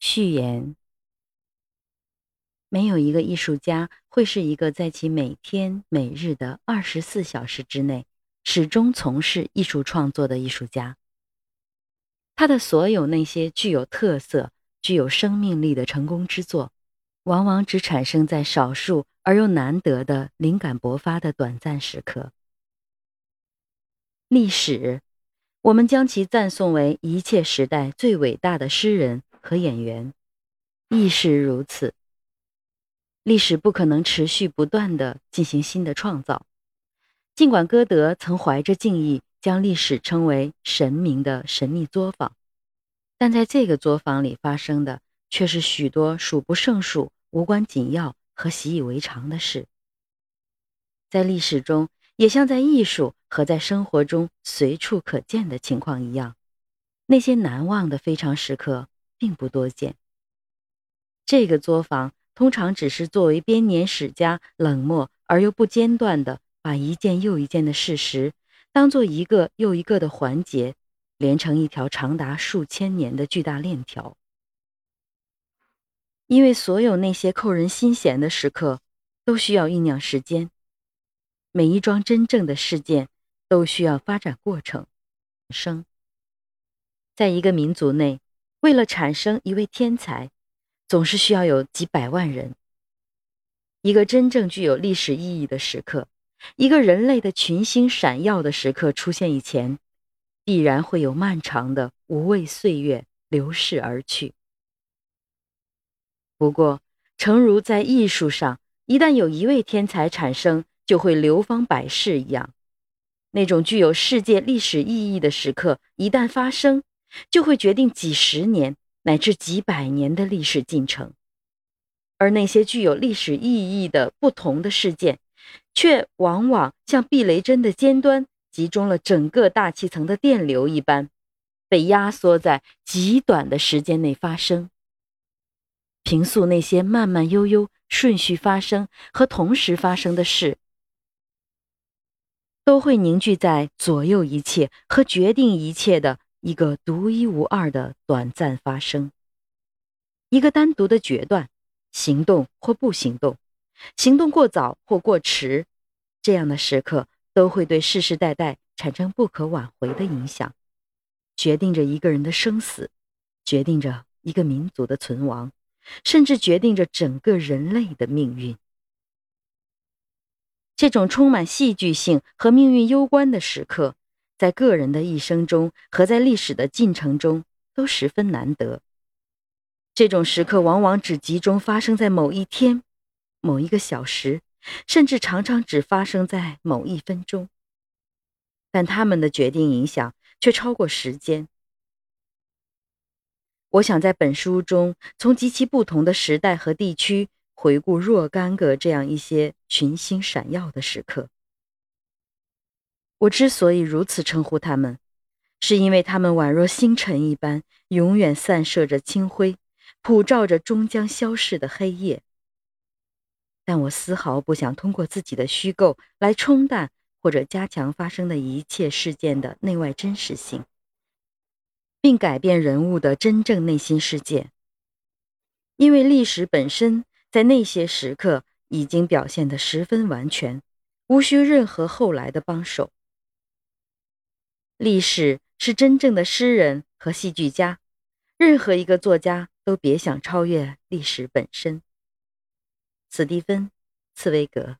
序言：没有一个艺术家会是一个在其每天每日的二十四小时之内始终从事艺术创作的艺术家。他的所有那些具有特色、具有生命力的成功之作，往往只产生在少数而又难得的灵感勃发的短暂时刻。历史，我们将其赞颂为一切时代最伟大的诗人。和演员亦是如此。历史不可能持续不断的进行新的创造，尽管歌德曾怀着敬意将历史称为神明的神秘作坊，但在这个作坊里发生的却是许多数不胜数、无关紧要和习以为常的事。在历史中，也像在艺术和在生活中随处可见的情况一样，那些难忘的非常时刻。并不多见。这个作坊通常只是作为编年史家冷漠而又不间断的把一件又一件的事实当做一个又一个的环节，连成一条长达数千年的巨大链条。因为所有那些扣人心弦的时刻都需要酝酿时间，每一桩真正的事件都需要发展过程。生，在一个民族内。为了产生一位天才，总是需要有几百万人。一个真正具有历史意义的时刻，一个人类的群星闪耀的时刻出现以前，必然会有漫长的无畏岁月流逝而去。不过，诚如在艺术上，一旦有一位天才产生，就会流芳百世一样，那种具有世界历史意义的时刻一旦发生。就会决定几十年乃至几百年的历史进程，而那些具有历史意义的不同的事件，却往往像避雷针的尖端集中了整个大气层的电流一般，被压缩在极短的时间内发生。平素那些慢慢悠悠、顺序发生和同时发生的事，都会凝聚在左右一切和决定一切的。一个独一无二的短暂发生，一个单独的决断，行动或不行动，行动过早或过迟，这样的时刻都会对世世代代产生不可挽回的影响，决定着一个人的生死，决定着一个民族的存亡，甚至决定着整个人类的命运。这种充满戏剧性和命运攸关的时刻。在个人的一生中和在历史的进程中都十分难得。这种时刻往往只集中发生在某一天、某一个小时，甚至常常只发生在某一分钟。但他们的决定影响却超过时间。我想在本书中从极其不同的时代和地区回顾若干个这样一些群星闪耀的时刻。我之所以如此称呼他们，是因为他们宛若星辰一般，永远散射着清辉，普照着终将消逝的黑夜。但我丝毫不想通过自己的虚构来冲淡或者加强发生的一切事件的内外真实性，并改变人物的真正内心世界。因为历史本身在那些时刻已经表现得十分完全，无需任何后来的帮手。历史是真正的诗人和戏剧家，任何一个作家都别想超越历史本身。斯蒂芬·茨威格。